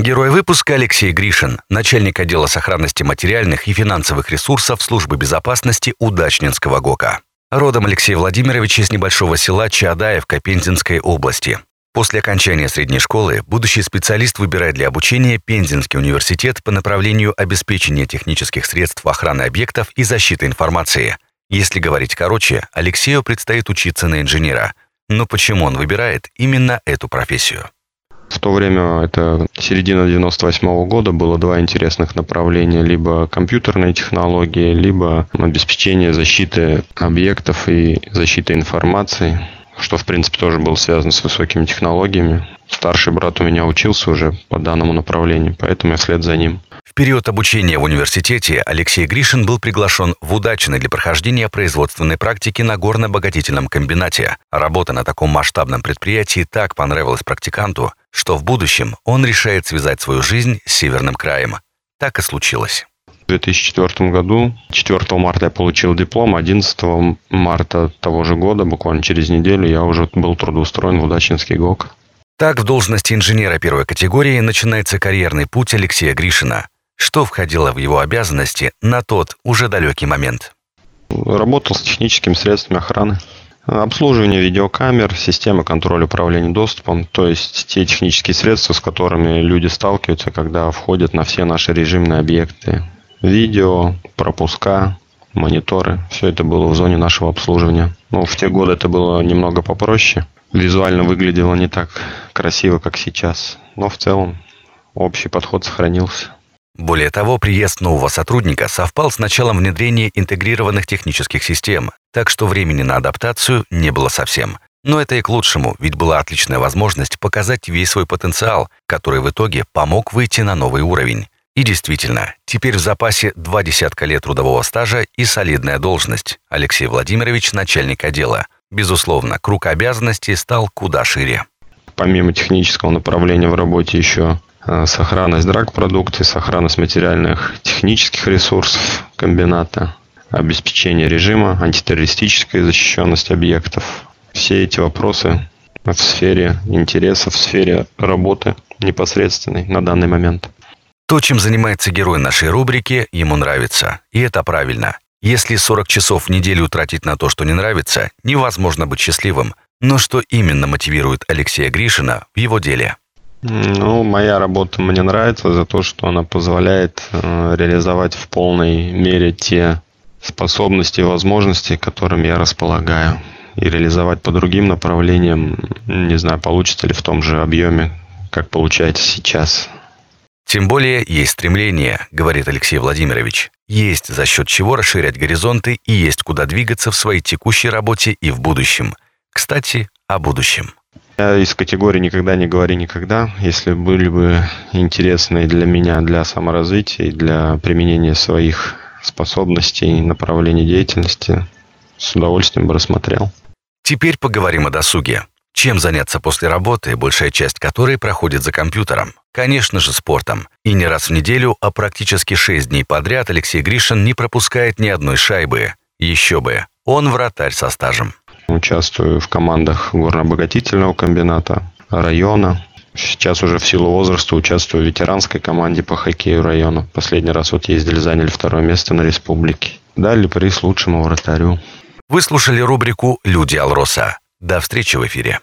Герой выпуска Алексей Гришин, начальник отдела сохранности материальных и финансовых ресурсов Службы безопасности Удачнинского ГОКа. Родом Алексей Владимирович из небольшого села Чаадаевка Пензенской области. После окончания средней школы будущий специалист выбирает для обучения Пензенский университет по направлению обеспечения технических средств охраны объектов и защиты информации. Если говорить короче, Алексею предстоит учиться на инженера. Но почему он выбирает именно эту профессию? В то время, это середина 98 -го года, было два интересных направления. Либо компьютерные технологии, либо обеспечение защиты объектов и защиты информации что, в принципе, тоже было связано с высокими технологиями. Старший брат у меня учился уже по данному направлению, поэтому я вслед за ним. В период обучения в университете Алексей Гришин был приглашен в Удачный для прохождения производственной практики на горно-обогатительном комбинате. Работа на таком масштабном предприятии так понравилась практиканту, что в будущем он решает связать свою жизнь с Северным краем. Так и случилось. В 2004 году, 4 марта я получил диплом, 11 марта того же года, буквально через неделю, я уже был трудоустроен в Удачинский ГОК. Так в должности инженера первой категории начинается карьерный путь Алексея Гришина. Что входило в его обязанности на тот уже далекий момент? Работал с техническими средствами охраны. Обслуживание видеокамер, системы контроля управления доступом, то есть те технические средства, с которыми люди сталкиваются, когда входят на все наши режимные объекты, видео, пропуска, мониторы. Все это было в зоне нашего обслуживания. Ну, в те годы это было немного попроще. Визуально выглядело не так красиво, как сейчас. Но в целом общий подход сохранился. Более того, приезд нового сотрудника совпал с началом внедрения интегрированных технических систем, так что времени на адаптацию не было совсем. Но это и к лучшему, ведь была отличная возможность показать весь свой потенциал, который в итоге помог выйти на новый уровень. И действительно, теперь в запасе два десятка лет трудового стажа и солидная должность. Алексей Владимирович – начальник отдела. Безусловно, круг обязанностей стал куда шире. Помимо технического направления в работе еще сохранность драг-продукции, сохранность материальных технических ресурсов комбината, обеспечение режима, антитеррористическая защищенность объектов. Все эти вопросы в сфере интересов, в сфере работы непосредственной на данный момент. То, чем занимается герой нашей рубрики, ему нравится. И это правильно. Если 40 часов в неделю тратить на то, что не нравится, невозможно быть счастливым. Но что именно мотивирует Алексея Гришина в его деле? Ну, моя работа мне нравится за то, что она позволяет э, реализовать в полной мере те способности и возможности, которыми я располагаю. И реализовать по другим направлениям, не знаю, получится ли в том же объеме, как получается сейчас. Тем более есть стремление, говорит Алексей Владимирович. Есть за счет чего расширять горизонты и есть куда двигаться в своей текущей работе и в будущем. Кстати, о будущем. Я из категории «никогда не говори никогда». Если были бы интересны для меня, для саморазвития для применения своих способностей и направлений деятельности, с удовольствием бы рассмотрел. Теперь поговорим о досуге. Чем заняться после работы, большая часть которой проходит за компьютером? Конечно же, спортом. И не раз в неделю, а практически шесть дней подряд Алексей Гришин не пропускает ни одной шайбы. Еще бы. Он вратарь со стажем. Участвую в командах горно-обогатительного комбината, района. Сейчас уже в силу возраста участвую в ветеранской команде по хоккею района. Последний раз вот ездили, заняли второе место на республике. Дали приз лучшему вратарю. Вы слушали рубрику «Люди Алроса». До встречи в эфире.